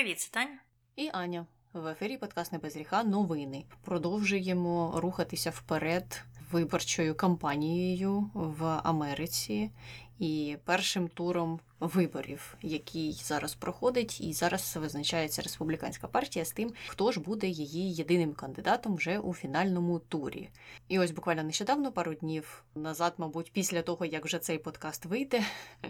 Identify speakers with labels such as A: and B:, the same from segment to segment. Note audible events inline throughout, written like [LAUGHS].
A: Привіт, це Таня.
B: І Аня. В ефірі подкаст «Не без гріха. Новини. Продовжуємо рухатися вперед виборчою кампанією в Америці і першим туром виборів, який зараз проходить, і зараз визначається республіканська партія з тим, хто ж буде її єдиним кандидатом вже у фінальному турі. І ось буквально нещодавно, пару днів назад, мабуть, після того як вже цей подкаст вийде, [LAUGHS]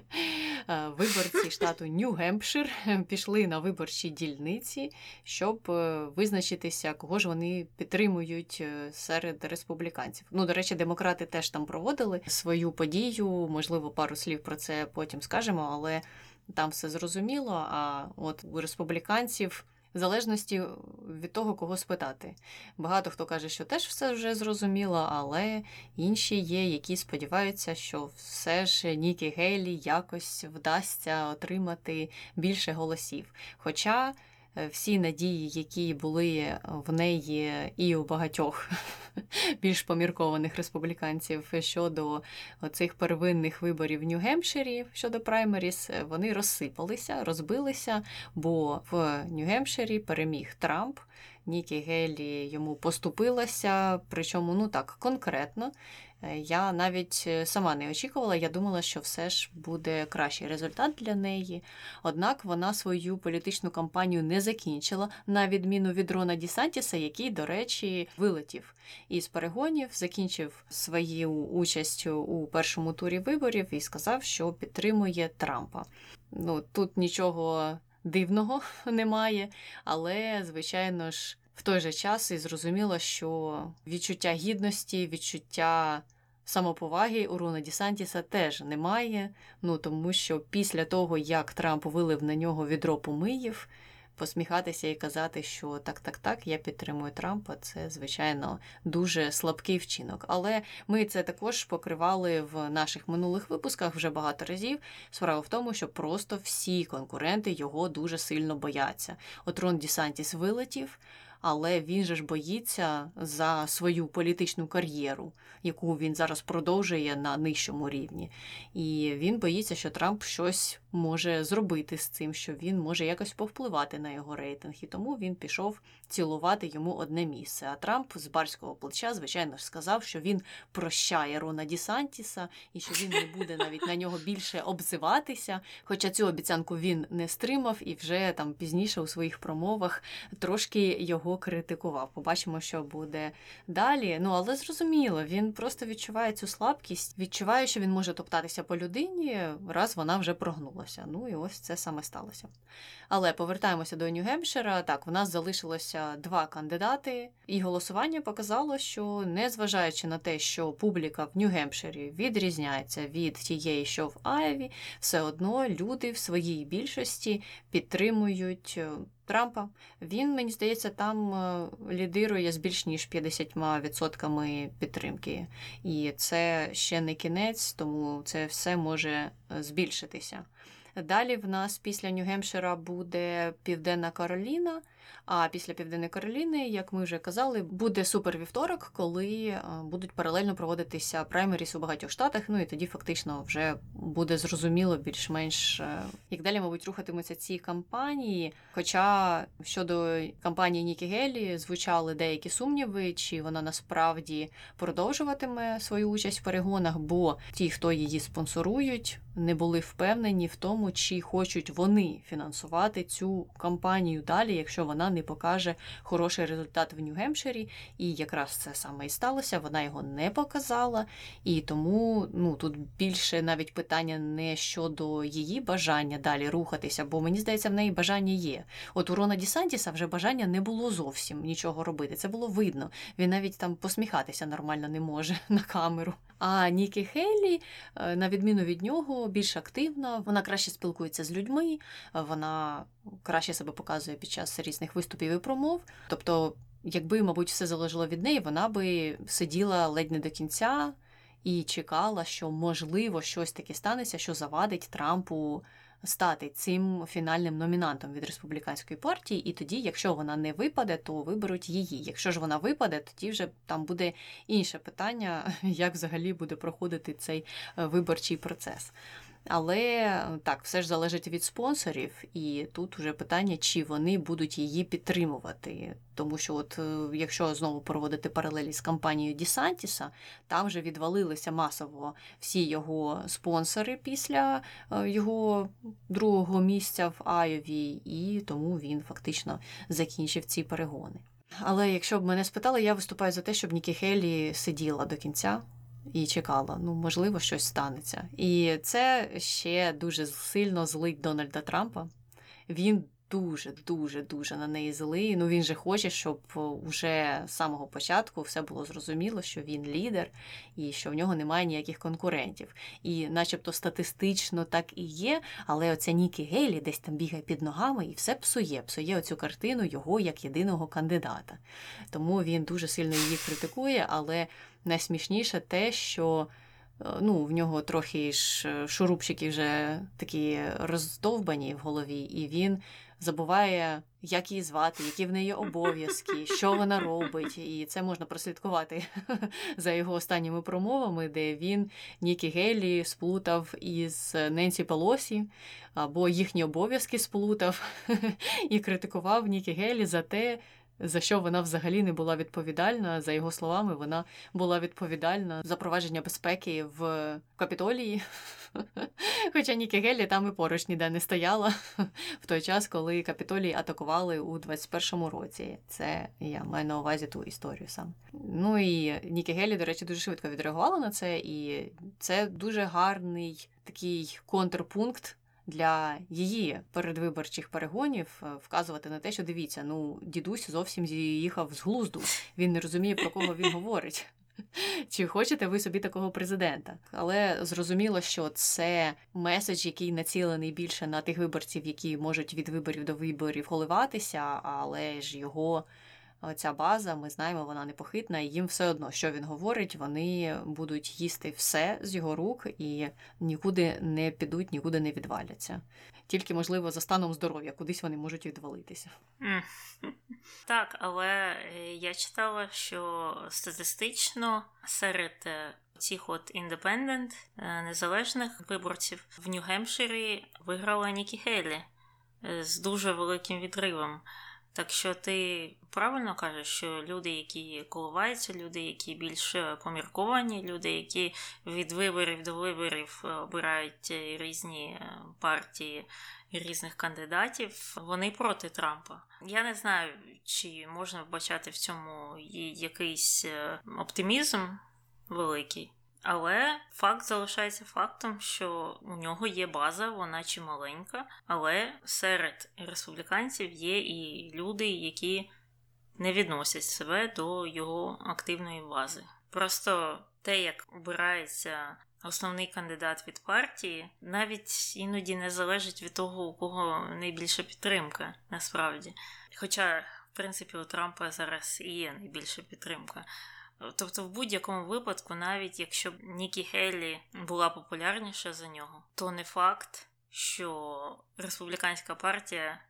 B: е, виборці штату Нью-Гемпшир пішли на виборчі дільниці, щоб е, визначитися, кого ж вони підтримують е, серед республіканців. Ну, до речі, демократи теж там проводили свою подію. Можливо, пару слів про це потім скажемо але там все зрозуміло. А от у республіканців. В залежності від того, кого спитати. Багато хто каже, що теж все вже зрозуміло, але інші є, які сподіваються, що все ж Нікі Гейлі якось вдасться отримати більше голосів. Хоча Е, всі надії, які були в неї і у багатьох більш поміркованих республіканців щодо цих первинних виборів в Нью-Гемпширі щодо праймеріс, вони розсипалися, розбилися, бо в Нью-Гемпширі переміг Трамп. Нікі Гелі йому поступилася, причому ну так конкретно. Е, я навіть е, сама не очікувала, я думала, що все ж буде кращий результат для неї. Однак вона свою політичну кампанію не закінчила, на відміну від Рона Дісантіса, який, до речі, вилетів із перегонів, закінчив свою участь у першому турі виборів і сказав, що підтримує Трампа. Ну тут нічого дивного [LAUGHS] немає, але звичайно ж в той же час і зрозуміло, що відчуття гідності, відчуття самоповаги у Руна Дісантіса теж немає. Ну тому що після того, як Трамп вилив на нього відро помиїв, посміхатися і казати, що так, так, так, я підтримую Трампа, це, звичайно, дуже слабкий вчинок. Але ми це також покривали в наших минулих випусках вже багато разів. Справа в тому, що просто всі конкуренти його дуже сильно бояться. От Рон Дісантіс вилетів але він же ж боїться за свою політичну кар'єру, яку він зараз продовжує на нижчому рівні. І він боїться, що Трамп щось може зробити з цим, що він може якось повпливати на його рейтинг. І тому він пішов цілувати йому одне місце. А Трамп з барського плеча, звичайно ж, сказав, що він прощає Рона Дісантіса і що він не буде навіть на нього більше обзиватися. Хоча цю обіцянку він не стримав і вже там пізніше у своїх промовах трошки його критикував. Побачимо, що буде далі. Ну але зрозуміло, він просто відчуває цю слабкість, відчуває, що він може топтатися по людині, раз вона вже прогнулася. Ну і ось це саме сталося. Але повертаємося до Нью-Гемпшира. Так, в нас залишилося два кандидати, і голосування показало, що незважаючи на те, що публіка в Нью-Гемпширі відрізняється від тієї, що в Айві, все одно люди в своїй більшості підтримують. Трампа. Він, мені здається, там е, лідирує з більш ніж 50% підтримки. І це ще не кінець, тому це все може е, збільшитися. Далі в нас після Нью-Гемпшира буде Південна Кароліна. А після Південної Кароліни, як ми вже казали, буде супервівторок, коли е, будуть паралельно проводитися праймеріс у багатьох штатах. Ну і тоді фактично вже буде зрозуміло більш-менш е, як далі, мабуть, рухатимуться ці кампанії. Хоча щодо кампанії Нікі Гелі звучали деякі сумніви, чи вона насправді продовжуватиме свою участь в перегонах, бо ті, хто її спонсорують, не були впевнені в тому, чи хочуть вони фінансувати цю кампанію далі, якщо вона не покаже хороший результат в Нью-Гемпширі. І якраз це саме і сталося. Вона його не показала, і тому ну тут більше навіть питання не щодо її бажання далі рухатися, бо мені здається, в неї бажання є. От у Рона Дісантіса вже бажання не було зовсім нічого робити. Це було видно. Він навіть там посміхатися нормально не може [LAUGHS] на камеру. А Нікі Хейлі, е, на відміну від нього, більш активна, вона краще спілкується з людьми, вона краще себе показує під час різних виступів і промов. Тобто, якби, мабуть, все залежало від неї, вона би сиділа ледь не до кінця і чекала, що можливо щось таке станеться, що завадить Трампу стати цим фінальним номінантом від республіканської партії, і тоді, якщо вона не випаде, то виберуть її. Якщо ж вона випаде, тоді вже там буде інше питання, [LAUGHS] як взагалі буде проходити цей е, виборчий процес. Але так, все ж залежить від спонсорів, і тут вже питання, чи вони будуть її підтримувати. Тому що, от е, якщо знову проводити паралелі з кампанією Дісантіса, там вже відвалилися масово всі його спонсори після е, його другого місця в Айові, і тому він фактично закінчив ці перегони. Але якщо б мене спитали, я виступаю за те, щоб Нікі Хелі сиділа до кінця і чекала, ну, можливо, щось станеться. І це ще дуже сильно злить Дональда Трампа. Він дуже, дуже, дуже на неї злий. Ну він же хоче, щоб уже з самого початку все було зрозуміло, що він лідер і що в нього немає ніяких конкурентів. І, начебто, статистично так і є, але оця Нікі Гейлі десь там бігає під ногами і все псує, псує оцю картину його як єдиного кандидата. Тому він дуже сильно її критикує, але найсмішніше те, що. Е, ну, в нього трохи ж шурупчики вже такі роздовбані в голові, і він забуває, як її звати, які в неї обов'язки, [LAUGHS] що вона робить. І це можна прослідкувати [LAUGHS] за його останніми промовами, де він Нікі Гелі сплутав із Ненсі Пелосі, або їхні обов'язки сплутав [LAUGHS] і критикував Нікі Гелі за те за що вона взагалі не була відповідальна. За його словами, вона була відповідальна за провадження безпеки в капітолії. [LAUGHS] Хоча Нікі Гелі там і поруч ніде не стояла [LAUGHS] в той час, коли капітолій атакували у 21-му році. Це я маю на увазі ту історію сам. Ну і Нікі Гелі, до речі, дуже швидко відреагувала на це, і це дуже гарний такий контрпункт для її передвиборчих перегонів е, вказувати на те, що дивіться, ну дідусь зовсім з'їхав з глузду. Він не розуміє, про кого він говорить. [LAUGHS] Чи хочете ви собі такого президента? Але зрозуміло, що це меседж, який націлений більше на тих виборців, які можуть від виборів до виборів голиватися, але ж його ця база, ми знаємо, вона непохитна, і їм все одно, що він говорить, вони будуть їсти все з його рук і нікуди не підуть, нікуди не відваляться. Тільки, можливо, за станом здоров'я, кудись вони можуть відвалитися.
A: Так, але е, я читала, що статистично серед е, цих от індепендент незалежних виборців в Нью-Гемпширі виграла Нікі Хейлі е, з дуже великим відривом. Так що ти правильно кажеш, що люди, які коливаються, люди, які більш помірковані, люди, які від виборів до виборів обирають різні партії різних кандидатів, вони проти Трампа. Я не знаю, чи можна вбачати в цьому якийсь е, оптимізм великий. Але факт залишається фактом, що у нього є база, вона чималенька, але серед республіканців є і люди, які не відносять себе до його активної бази. Просто те, як обирається основний кандидат від партії, навіть іноді не залежить від того, у кого найбільша підтримка, насправді. Хоча, в принципі, у Трампа зараз і є найбільша підтримка. Тобто, в будь-якому випадку, навіть якщо б Нікі Хеллі була популярніша за нього, то не факт, що республіканська партія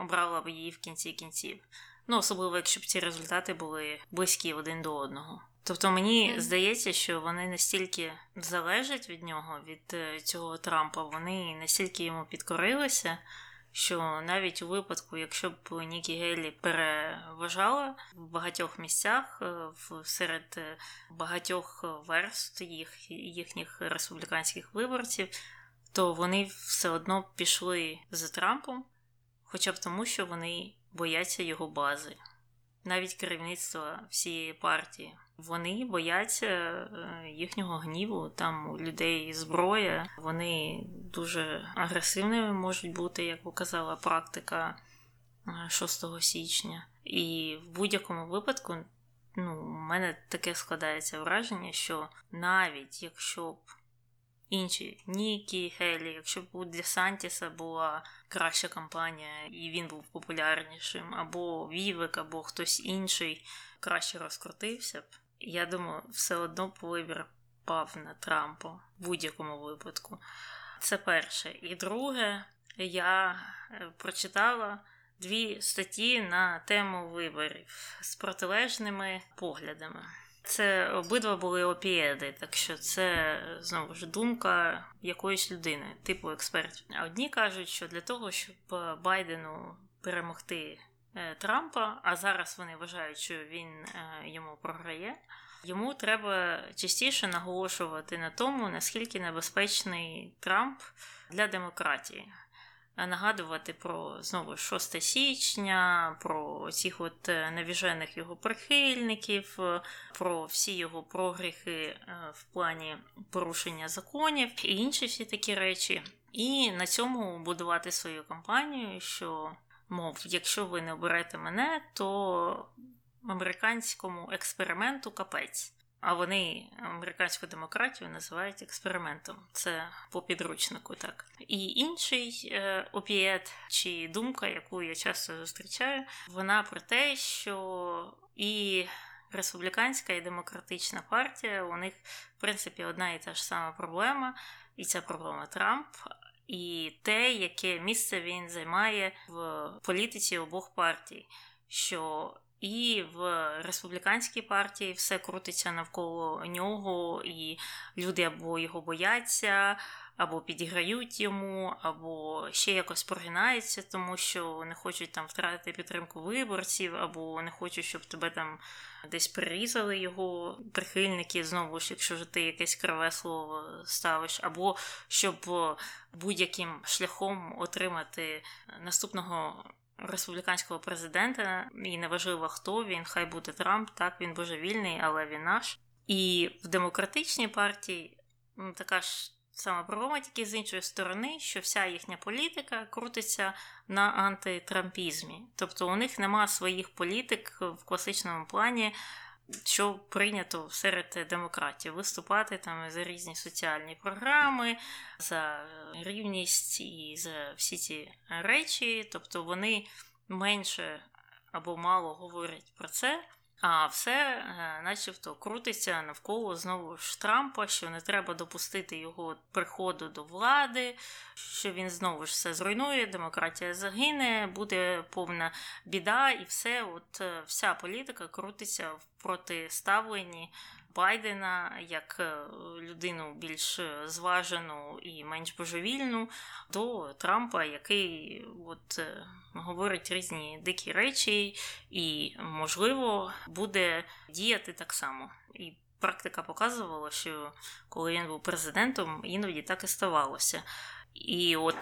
A: обрала б її в кінці кінців. Ну, особливо, якщо б ці результати були близькі один до одного. Тобто мені здається, що вони настільки залежать від нього, від е, цього Трампа, вони настільки йому підкорилися, що навіть у випадку, якщо б Нікі Гейлі переважала в багатьох місцях е, серед е, багатьох верст їх, їхніх республіканських виборців, то вони все одно пішли за Трампом, хоча б тому, що вони бояться його бази, навіть керівництва всієї партії. Вони бояться е, їхнього гніву, там у людей зброя, вони дуже агресивними можуть бути, як показала практика 6 е, січня. І в будь-якому випадку, ну, у мене таке складається враження, що навіть якщо б інші Нікі, Хелі, якщо б у Десантіса була краща кампанія, і він був популярнішим, або Вівик, або хтось інший краще розкрутився б. Я думаю, все одно вибір пав на Трампа в будь-якому випадку. Це перше. І друге, я е, прочитала дві статті на тему виборів з протилежними поглядами. Це обидва були опієди, так що це знову ж думка якоїсь людини, типу експертів. А одні кажуть, що для того, щоб Байдену перемогти Трампа, а зараз вони вважають, що він е, йому програє. Йому треба частіше наголошувати на тому, наскільки небезпечний Трамп для демократії нагадувати про знову 6 січня, про цих от е, навіжених його прихильників, е, про всі його прогріхи е, в плані порушення законів і інші всі такі речі. І на цьому будувати свою кампанію, що, мов, якщо ви не оберете мене, то американському експерименту капець. А вони американську демократію називають експериментом. Це по підручнику, так. І інший е, опієт чи думка, яку я часто зустрічаю, вона про те, що і республіканська і демократична партія у них, в принципі, одна і та ж сама проблема, і ця проблема Трамп. І те, яке місце він займає в політиці обох партій, що і в республіканській партії все крутиться навколо нього, і люди або його бояться, або підіграють йому, або ще якось прогинаються, тому що не хочуть там втратити підтримку виборців, або не хочуть, щоб тебе там десь прирізали його прихильники, знову ж, якщо ж ти якесь криве слово ставиш, або щоб будь-яким шляхом отримати наступного республіканського президента, і неважливо хто він, хай буде Трамп, так він божевільний, але він наш. І в демократичній партії така ж сама проблема, з іншої сторони, що вся їхня політика крутиться на антитрампізмі. Тобто у них нема своїх політик в класичному плані що прийнято серед демократів виступати там за різні соціальні програми, за рівність і за всі ці речі, тобто вони менше або мало говорять про це. А все, е, начебто, крутиться навколо знову ж Трампа, що не треба допустити його приходу до влади, що він знову ж все зруйнує, демократія загине, буде повна біда, і все, от е, вся політика крутиться в протиставленні Байдена як е, людину більш зважену і менш божевільну, до Трампа, який от е, говорить різні дикі речі, і, можливо, буде діяти так само. І практика показувала, що коли він був президентом, іноді так і ставалося. І от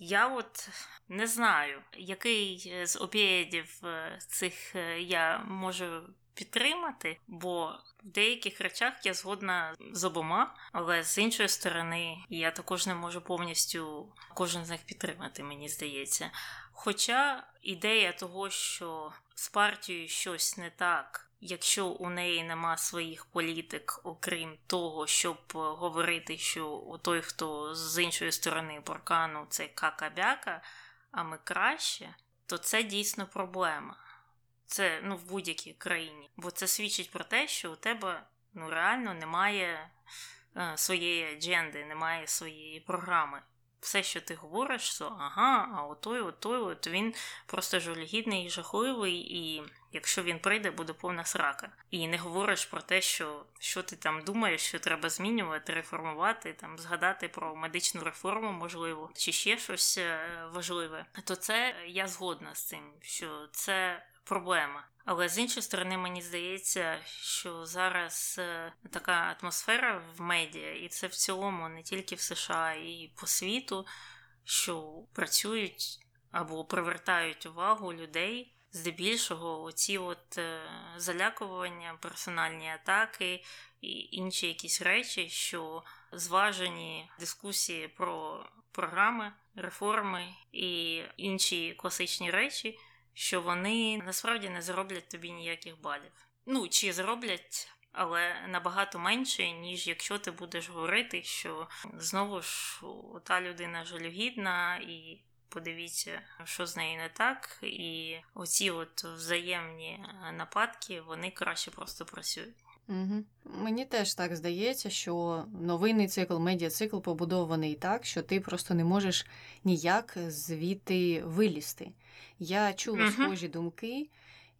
A: я от не знаю, який з опієдів е, цих я можу підтримати, бо в деяких речах я згодна з обома, але з іншої сторони я також не можу повністю кожен з них підтримати, мені здається. Хоча ідея того, що з партією щось не так. Якщо у неї нема своїх політик, окрім того, щоб говорити, що той, хто з іншої сторони паркану це кака-бяка, а ми краще, то це дійсно проблема. Це ну, в будь-якій країні. Бо це свідчить про те, що у тебе ну, реально немає е, своєї адженди, немає своєї програми. Все, що ти говориш, що ага, а отой, отой, от він просто жалюгідний і жахливий, і якщо він прийде, буде повна срака. І не говориш про те, що що ти там думаєш, що треба змінювати, реформувати, там згадати про медичну реформу, можливо, чи ще щось е, важливе. То це я згодна з цим, що це проблема. Але з іншої сторони, мені здається, що зараз е, така атмосфера в медіа, і це в цілому не тільки в США, і по світу, що працюють або привертають увагу людей. Здебільшого, оці от е, залякування, персональні атаки і інші якісь речі, що зважені дискусії про програми, реформи і інші класичні речі що вони насправді не зароблять тобі ніяких балів. Ну, чи зароблять, але набагато менше, ніж якщо ти будеш говорити, що знову ж та людина жалюгідна і. Подивіться, що з нею не так, і оці от взаємні нападки вони краще просто працюють.
B: Угу. Мені теж так здається, що новинний цикл, медіацикл побудований так, що ти просто не можеш ніяк звідти вилізти. Я чула угу. схожі думки,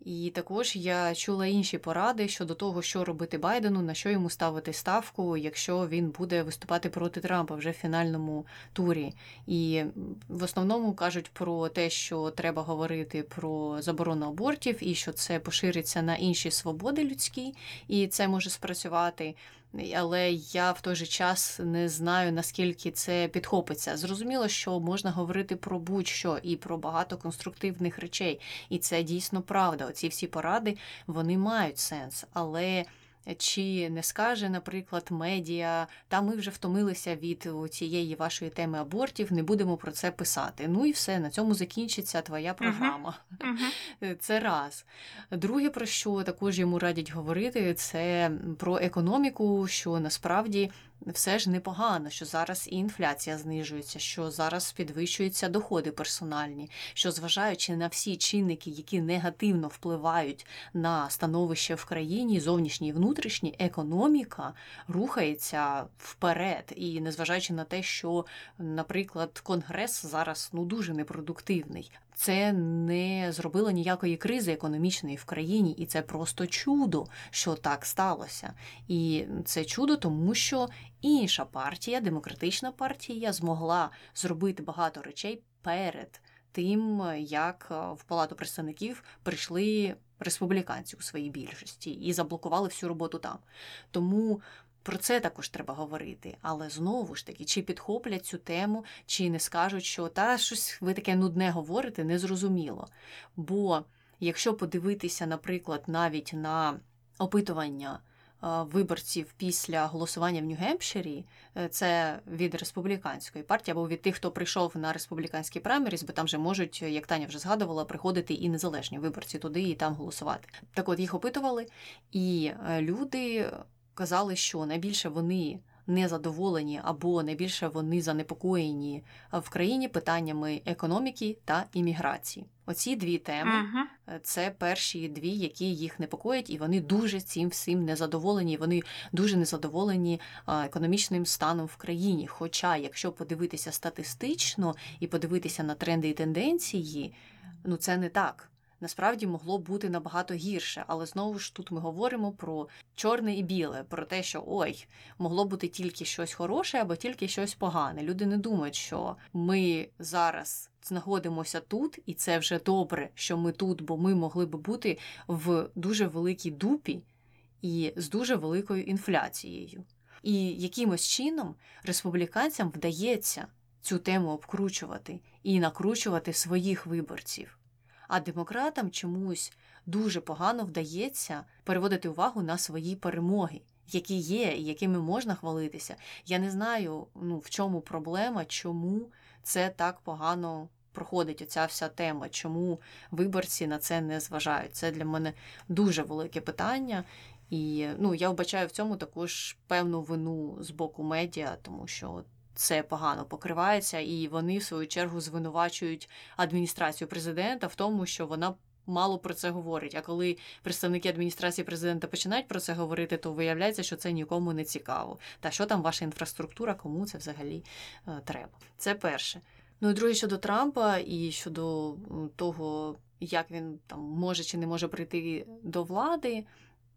B: І також я чула інші поради щодо того, що робити Байдену, на що йому ставити ставку, якщо він буде виступати проти Трампа вже в фінальному турі. І в основному кажуть про те, що треба говорити про заборону абортів і що це пошириться на інші свободи людські, і це може спрацювати але я в той же час не знаю, наскільки це підхопиться. Зрозуміло, що можна говорити про будь-що і про багато конструктивних речей, і це дійсно правда. Оці всі поради вони мають сенс, але. Чи не скаже, наприклад, медіа, та ми вже втомилися від цієї вашої теми абортів, не будемо про це писати. Ну і все, на цьому закінчиться твоя програма. Uh-huh. [LAUGHS] Це раз. Друге, про що також йому радять говорити, це про економіку, що насправді все ж непогано, що зараз і інфляція знижується, що зараз підвищуються доходи персональні, що зважаючи на всі чинники, які негативно впливають на становище в країні, зовнішній і внутрішній, економіка рухається вперед. І незважаючи на те, що, наприклад, конгрес зараз ну дуже непродуктивний це не зробило ніякої кризи економічної в країні, і це просто чудо, що так сталося. І це чудо, тому що інша партія, демократична партія, змогла зробити багато речей перед тим, як в Палату представників прийшли республіканці у своїй більшості і заблокували всю роботу там. Тому про це також треба говорити, але знову ж таки, чи підхоплять цю тему, чи не скажуть, що та щось ви таке нудне говорите, незрозуміло. Бо якщо подивитися, наприклад, навіть на опитування виборців після голосування в Нью-Гемпширі, е, це від республіканської партії або від тих, хто прийшов на республіканські праймеріс, бо там вже можуть, як Таня вже згадувала, приходити і незалежні виборці туди і там голосувати. Так от їх опитували, і е, люди казали, що найбільше вони незадоволені або найбільше вони занепокоєні в країні питаннями економіки та імміграції. Оці дві теми uh-huh. це перші дві, які їх непокоять, і вони дуже цим всім незадоволені. Вони дуже незадоволені економічним станом в країні. Хоча, якщо подивитися статистично і подивитися на тренди і тенденції, ну це не так насправді могло бути набагато гірше. Але знову ж тут ми говоримо про чорне і біле, про те, що ой, могло бути тільки щось хороше або тільки щось погане. Люди не думають, що ми зараз знаходимося тут, і це вже добре, що ми тут, бо ми могли би бути в дуже великій дупі і з дуже великою інфляцією. І якимось чином республіканцям вдається цю тему обкручувати і накручувати своїх виборців а демократам чомусь дуже погано вдається переводити увагу на свої перемоги, які є і якими можна хвалитися. Я не знаю, ну, в чому проблема, чому це так погано. Проходить оця вся тема, чому виборці на це не зважають. Це для мене дуже велике питання. І ну, я вбачаю в цьому також певну вину з боку медіа, тому що це погано покривається, і вони в свою чергу звинувачують адміністрацію президента в тому, що вона. Мало про це говорить. А коли представники адміністрації президента починають про це говорити, то виявляється, що це нікому не цікаво. Та що там ваша інфраструктура, кому це взагалі е, треба? Це перше. Ну і друге щодо Трампа і щодо того, як він там може чи не може прийти до влади.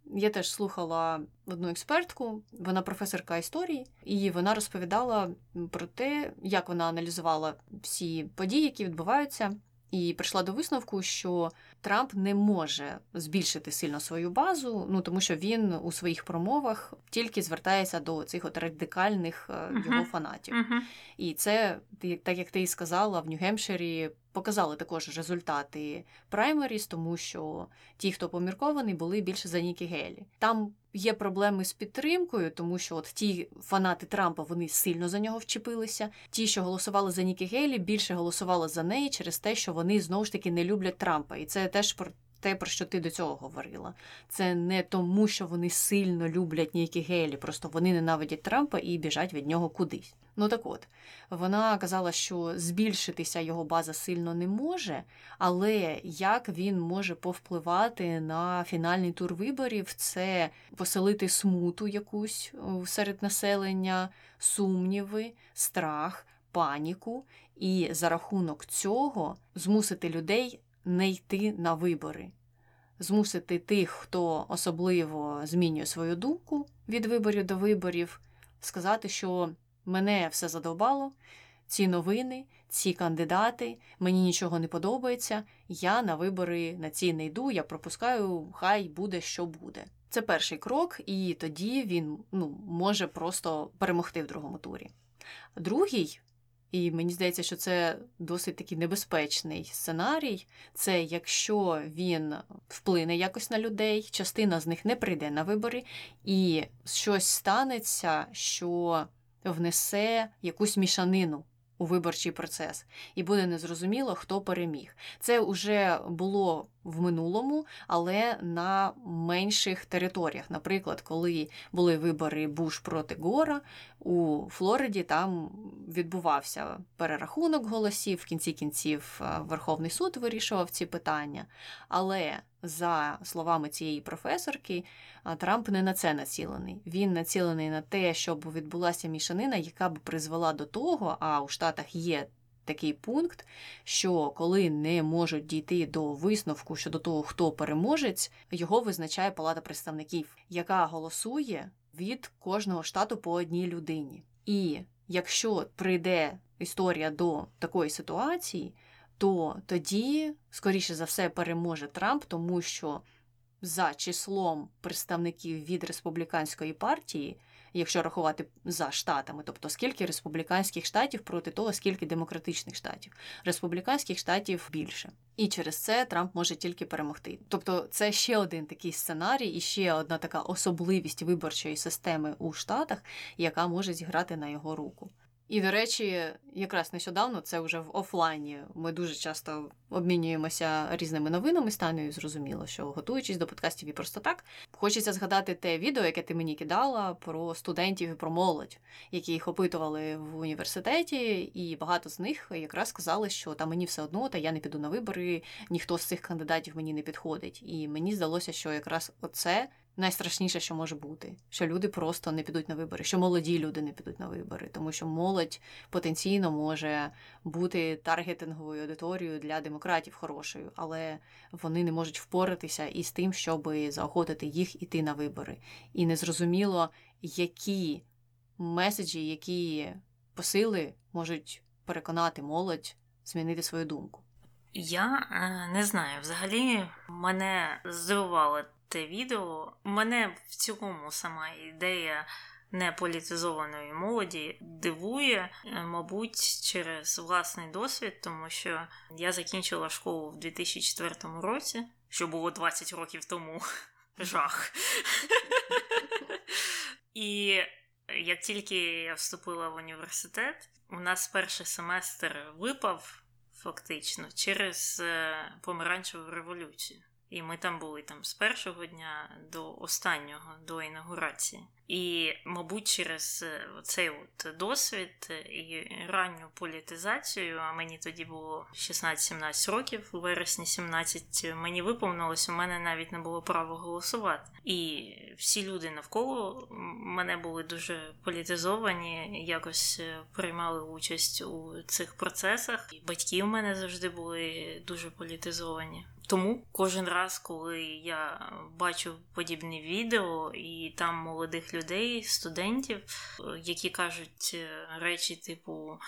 B: Я теж слухала одну експертку, вона професорка історії, і вона розповідала про те, як вона аналізувала всі події, які відбуваються, і прийшла до висновку, що Трамп не може збільшити сильно свою базу, ну тому що він у своїх промовах тільки звертається до цих от радикальних uh-huh. його фанатів. Uh-huh. І це так як ти і сказала, в Нью-Гемпширі показали також результати праймеріс, тому що ті, хто поміркований, були більше за Нікі Гелі. Там є проблеми з підтримкою, тому що от ті фанати Трампа вони сильно за нього вчепилися. Ті, що голосували за Нікі Гейлі, більше голосували за неї через те, що вони знову ж таки не люблять Трампа, і це теж про те, про що ти до цього говорила. Це не тому, що вони сильно люблять Нікі Гейлі, просто вони ненавидять Трампа і біжать від нього кудись. Ну так от, вона казала, що збільшитися його база сильно не може, але як він може повпливати на фінальний тур виборів, це поселити смуту якусь серед населення, сумніви, страх, паніку, і за рахунок цього змусити людей не йти на вибори. змусити тих, хто особливо змінює свою думку від виборів до виборів, сказати, що мене все задовбало, ці новини, ці кандидати, мені нічого не подобається. Я на вибори на ці не йду, я пропускаю, хай буде, що буде. Це перший крок, і тоді він ну, може просто перемогти в другому турі. Другий, і мені здається, що це досить такий небезпечний сценарій. Це якщо він вплине якось на людей, частина з них не прийде на вибори, і щось станеться, що внесе якусь мішанину у виборчий процес, і буде незрозуміло, хто переміг. Це вже було в минулому, але на менших територіях. Наприклад, коли були вибори Буш проти Гора у Флориді, там відбувався перерахунок голосів. В кінці кінців е, Верховний суд вирішував ці питання. Але за словами цієї професорки, Трамп не на це націлений. Він націлений на те, щоб відбулася мішанина, яка б призвела до того, а у Штатах є. Такий пункт, що коли не можуть дійти до висновку щодо того, хто переможець, його визначає Палата представників, яка голосує від кожного штату по одній людині. І якщо прийде історія до такої ситуації, то тоді, скоріше за все, переможе Трамп, тому що за числом представників від республіканської партії, якщо рахувати за штатами, тобто скільки республіканських штатів проти того, скільки демократичних штатів, республіканських штатів більше. І через це Трамп може тільки перемогти. Тобто, це ще один такий сценарій, і ще одна така особливість виборчої системи у Штатах, яка може зіграти на його руку. І, до речі, якраз нещодавно це вже в офлайні. Ми дуже часто обмінюємося різними новинами. Станою зрозуміло, що готуючись до подкастів і просто так, хочеться згадати те відео, яке ти мені кидала про студентів і про молодь, які їх опитували в університеті, і багато з них якраз сказали, що та мені все одно, та я не піду на вибори, ніхто з цих кандидатів мені не підходить. І мені здалося, що якраз оце найстрашніше, що може бути, що люди просто не підуть на вибори, що молоді люди не підуть на вибори, тому що молодь потенційно може бути таргетинговою аудиторією для демократів хорошою, але вони не можуть впоратися із тим, щоб заохотити їх іти на вибори. І незрозуміло, які меседжі, які посили можуть переконати молодь змінити свою думку.
A: Я е, не знаю. Взагалі мене здивувало те відео. Мене в цілому сама ідея неполітизованої молоді дивує, е, мабуть, через власний досвід, тому що я закінчила школу в 2004 році, що було 20 років тому. [LAUGHS] Жах. [LAUGHS] І як тільки я вступила в університет, у нас перший семестр випав фактично через е, помаранчеву революцію. І ми там були там з першого дня до останнього, до інаугурації. І, мабуть, через е, цей от досвід і ранню політизацію, а мені тоді було 16-17 років, у вересні 17 мені виповнилось, у мене навіть не було права голосувати. І всі люди навколо мене були дуже політизовані, якось е, приймали участь у цих процесах. І батьки в мене завжди були дуже політизовані. Тому кожен раз, коли я бачу подібні відео, і там молодих людей, студентів, які кажуть е, речі, типу.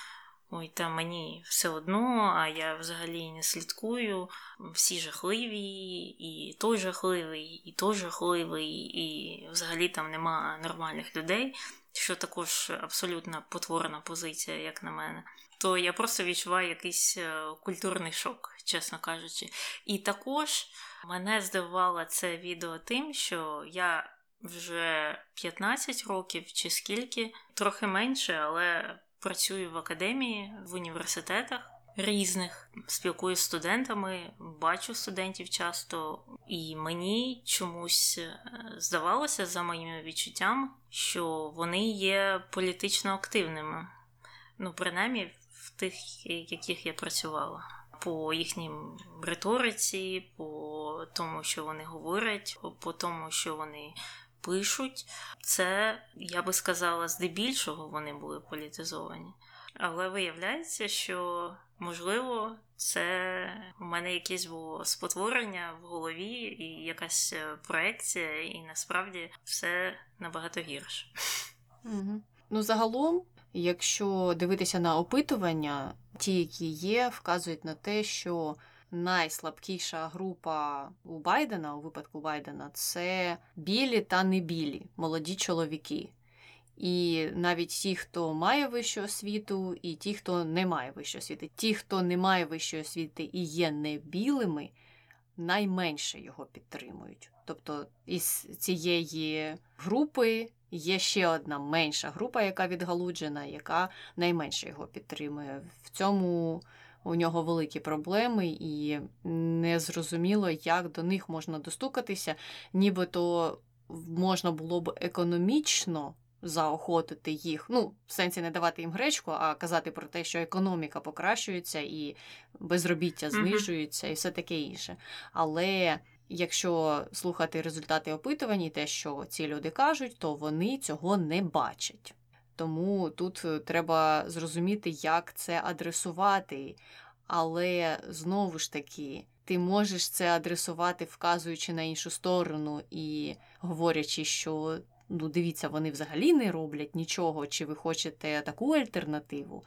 A: Ой, та мені все одно, а я взагалі не слідкую. Всі жахливі, і той жахливий, і той жахливий, і взагалі там нема нормальних людей, що також абсолютно потворна позиція, як на мене. То я просто відчуваю якийсь е, культурний шок чесно кажучи. І також мене здивувало це відео тим, що я вже 15 років чи скільки, трохи менше, але працюю в академії, в університетах. Різних спілкуюся з студентами, бачу студентів часто, і мені чомусь е, здавалося за моїми відчуттями, що вони є політично активними. Ну, принаймні тих, яких я працювала по їхній риториці, по тому, що вони говорять, по тому, що вони пишуть. Це, я би сказала, здебільшого вони були політизовані. Але виявляється, що можливо це у мене якесь було спотворення в голові і якась е, проекція, і насправді все набагато гірше.
B: Ну, загалом, якщо дивитися на опитування, ті, які є, вказують на те, що найслабкіша група у Байдена, у випадку Байдена, це білі та небілі, молоді чоловіки. І навіть ті, хто має вищу освіту, і ті, хто не має вищої освіти. Ті, хто не має вищої освіти і є не білими, найменше його підтримують. Тобто із цієї групи є ще одна менша група, яка відгалуджена, яка найменше його підтримує. В цьому у нього великі проблеми, і незрозуміло, як до них можна достукатися, нібито можна було б економічно заохотити їх, ну, в сенсі не давати їм гречку, а казати про те, що економіка покращується і безробіття знижується, і все таке інше. Але. Якщо слухати результати опитувань і те, що ці люди кажуть, то вони цього не бачать. Тому тут е, треба зрозуміти, як це адресувати. Але знову ж таки, ти можеш це адресувати, вказуючи на іншу сторону і говорячи, що ну, дивіться, вони взагалі не роблять нічого, чи ви хочете таку альтернативу.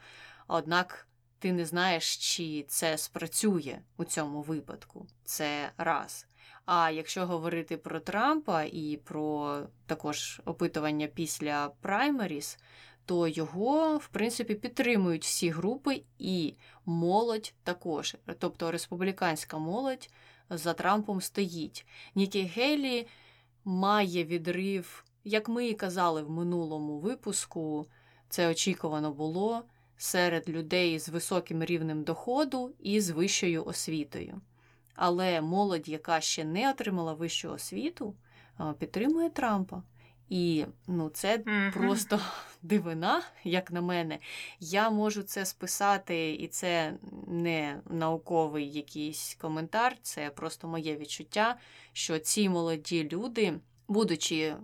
B: Однак ти не знаєш, чи це спрацює у цьому випадку. Це раз. А якщо говорити про Трампа і про також опитування після праймеріс, то його, в принципі, підтримують всі групи і молодь також. Тобто республіканська молодь за Трампом стоїть. Нікі Гейлі має відрив як ми і казали в минулому випуску, це очікувано було серед людей з високим рівнем доходу і з вищою освітою. Але молодь, яка ще не отримала вищу освіту, підтримує Трампа. І ну, це mm-hmm. просто [LAUGHS] дивина, як на мене. Я можу це списати, і це не науковий якийсь коментар, це просто моє відчуття, що ці молоді люди, будучи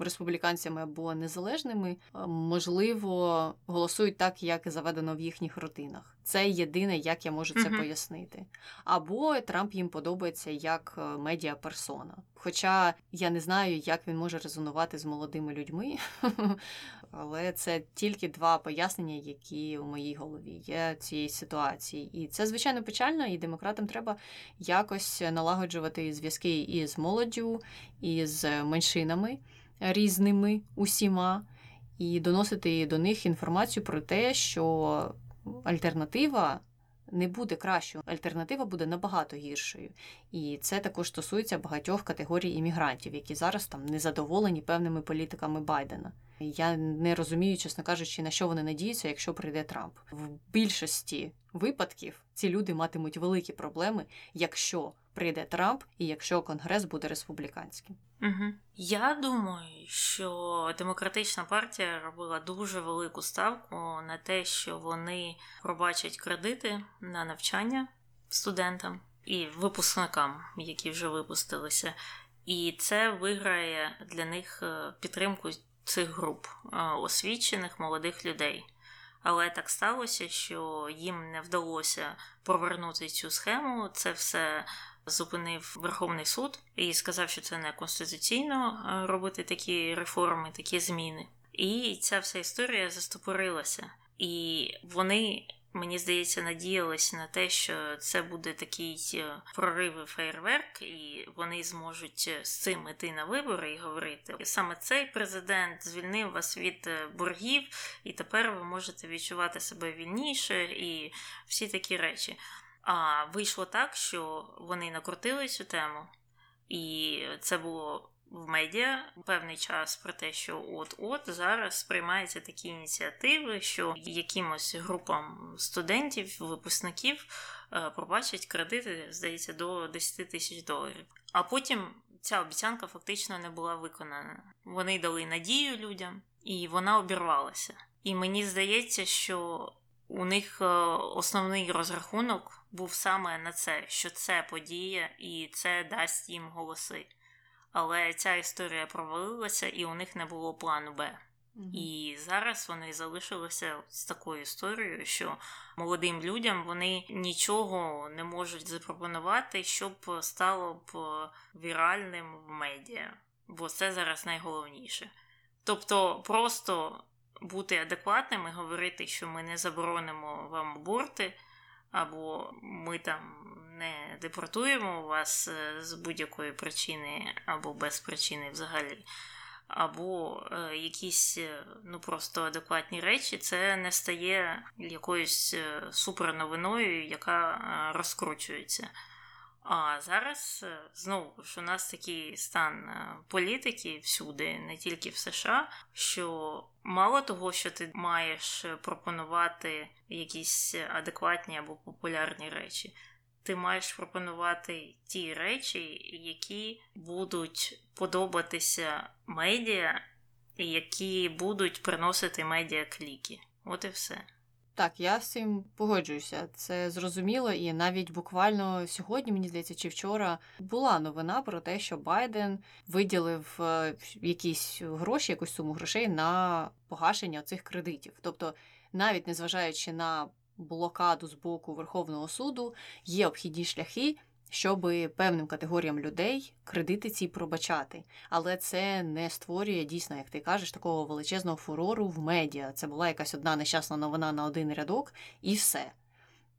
B: республіканцями або незалежними, можливо, голосують так, як заведено в їхніх родинах. Це єдине, як я можу це uh пояснити. Або Трамп їм подобається як е, медіаперсона. Хоча я не знаю, як він може резонувати з молодими людьми, [LAUGHS] але це тільки два пояснення, які у моїй голові є цієї ситуації. І це звичайно печально, і демократам треба якось налагоджувати зв'язки і з молоддю, і з меншинами різними усіма, і доносити до них інформацію про те, що альтернатива не буде кращою, альтернатива буде набагато гіршою. І це також стосується багатьох категорій іммігрантів, які зараз там не задоволені певними політиками Байдена. Я не розумію, чесно кажучи, на що вони надіються, якщо прийде Трамп. В більшості випадків ці люди матимуть великі проблеми, якщо прийде Трамп і якщо Конгрес буде республіканським.
A: Угу. Я думаю, що демократична партія робила дуже велику ставку на те, що вони пробачать кредити на навчання студентам і випускникам, які вже випустилися. І це виграє для них е, підтримку цих груп освічених молодих людей. Але так сталося, що їм не вдалося повернути цю схему. Це все зупинив Верховний суд і сказав, що це не конституційно е, робити такі реформи, такі зміни. І ця вся історія застопорилася. І вони Мені здається, надіялися на те, що це буде такий е, прорив і фейерверк, і вони зможуть е, з цим іти на вибори і говорити. Саме цей президент звільнив вас від е, боргів, і тепер ви можете відчувати себе вільніше і всі такі речі. А вийшло так, що вони накрутили цю тему, і це було в медіа певний час про те, що от-от зараз сприймаються такі ініціативи, що якимось групам студентів, випускників е, пробачать кредити, здається, до 10 тисяч доларів. А потім ця обіцянка фактично не була виконана. Вони дали надію людям, і вона обірвалася. І мені здається, що у них е, основний розрахунок був саме на це, що це подія, і це дасть їм голоси але ця історія провалилася, і у них не було плану Б. І зараз вони залишилися з такою історією, що молодим людям вони нічого не можуть запропонувати, щоб стало б віральним в медіа, бо це зараз найголовніше. Тобто, просто бути адекватним і говорити, що ми не заборонимо вам аборти, або ми там не депортуємо вас е, з будь-якої причини, або без причини взагалі або е, якісь е, ну просто адекватні речі, це не стає якоюсь суперновиною, яка розкручується. А зараз знову ж у нас такий стан політики всюди, не тільки в США, що мало того, що ти маєш пропонувати якісь адекватні або популярні речі ти маєш пропонувати ті речі, які будуть подобатися медіа, і які будуть приносити медіа кліки. От і все.
B: Так, я з цим погоджуюся. Це зрозуміло, і навіть буквально сьогодні, мені здається, чи вчора була новина про те, що Байден виділив е, якісь гроші, якусь суму грошей на погашення цих кредитів. Тобто, навіть незважаючи на блокаду з боку Верховного суду є обхідні шляхи, щоб певним категоріям людей кредити ці пробачати. Але це не створює дійсно, як ти кажеш, такого величезного фурору в медіа. Це була якась одна нещасна новина на один рядок, і все.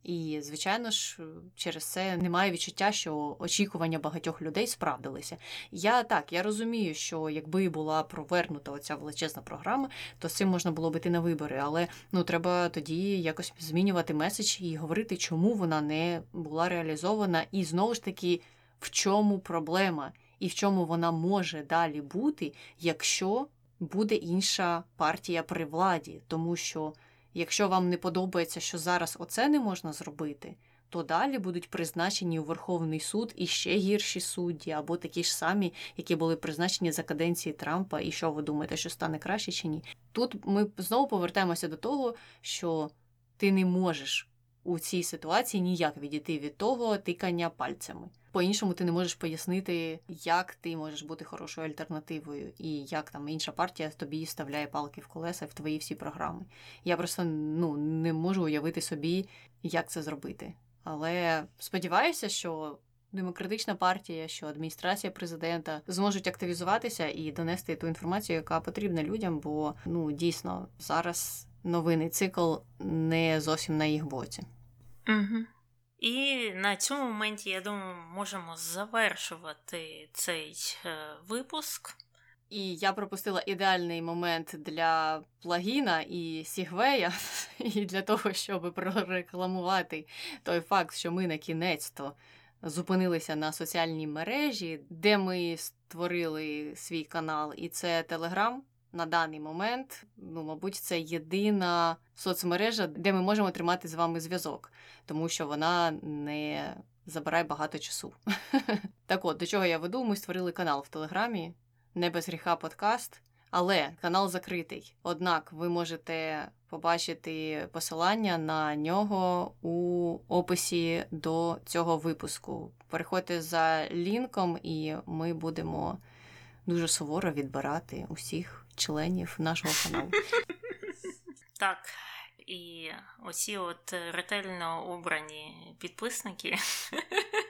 B: І, звичайно ж, через це немає відчуття, що очікування багатьох людей справдилися. Я так, я розумію, що якби була провернута оця величезна програма, то з цим можна було б іти на вибори, але ну треба тоді якось змінювати меседж і говорити, чому вона не була реалізована, і знову ж таки, в чому проблема, і в чому вона може далі бути, якщо буде інша партія при владі, тому що. Якщо вам не подобається, що зараз оце не можна зробити, то далі будуть призначені у Верховний суд і ще гірші судді, або такі ж самі, які були призначені за каденції Трампа, і що ви думаєте, що стане краще чи ні? Тут ми знову повертаємося до того, що ти не можеш у цій ситуації ніяк відійти від того тикання пальцями. По-іншому ти не можеш пояснити, як ти можеш бути хорошою альтернативою, і як там інша партія тобі вставляє палки в колеса в твої всі програми. Я просто ну не можу уявити собі, як це зробити. Але сподіваюся, що демократична партія, що адміністрація президента зможуть активізуватися і донести ту інформацію, яка потрібна людям, бо ну дійсно зараз новинний цикл не зовсім на їх боці.
A: Угу. І на цьому моменті, я думаю, можемо завершувати цей е, випуск.
B: І я пропустила ідеальний момент для плагіна і Сігвея, [LAUGHS] і для того, щоб прорекламувати той факт, що ми на кінець то зупинилися на соціальній мережі, де ми створили свій канал, і це Телеграм на даний момент, ну, мабуть, це єдина соцмережа, де ми можемо тримати з вами зв'язок, тому що вона не забирає багато часу. [LAUGHS] Так от, до чого я веду, ми створили канал в Телеграмі, не без гріха подкаст. Але канал закритий. Однак ви можете побачити посилання на нього у описі до цього випуску. Переходьте за лінком, і ми будемо дуже суворо відбирати усіх членів нашого каналу. [LAUGHS]
A: Так. І оці от ретельно обрані підписники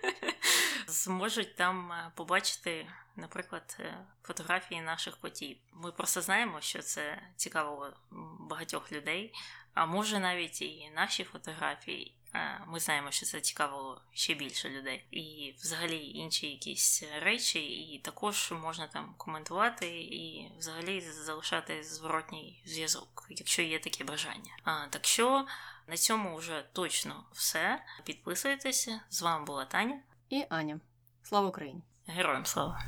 A: [LAUGHS] зможуть там е, побачити, наприклад, е, фотографії наших котів. Ми просто знаємо, що це цікаво багатьох людей, а може навіть і наші фотографії, ми знаємо, що це цікавило ще більше людей. І взагалі інші якісь речі, і також можна там коментувати і взагалі залишати зворотній зв'язок, якщо є таке бажання. А, Так що на цьому вже точно все. Підписуйтеся. З вами була Таня
B: і Аня. Слава Україні!
A: Героям слава!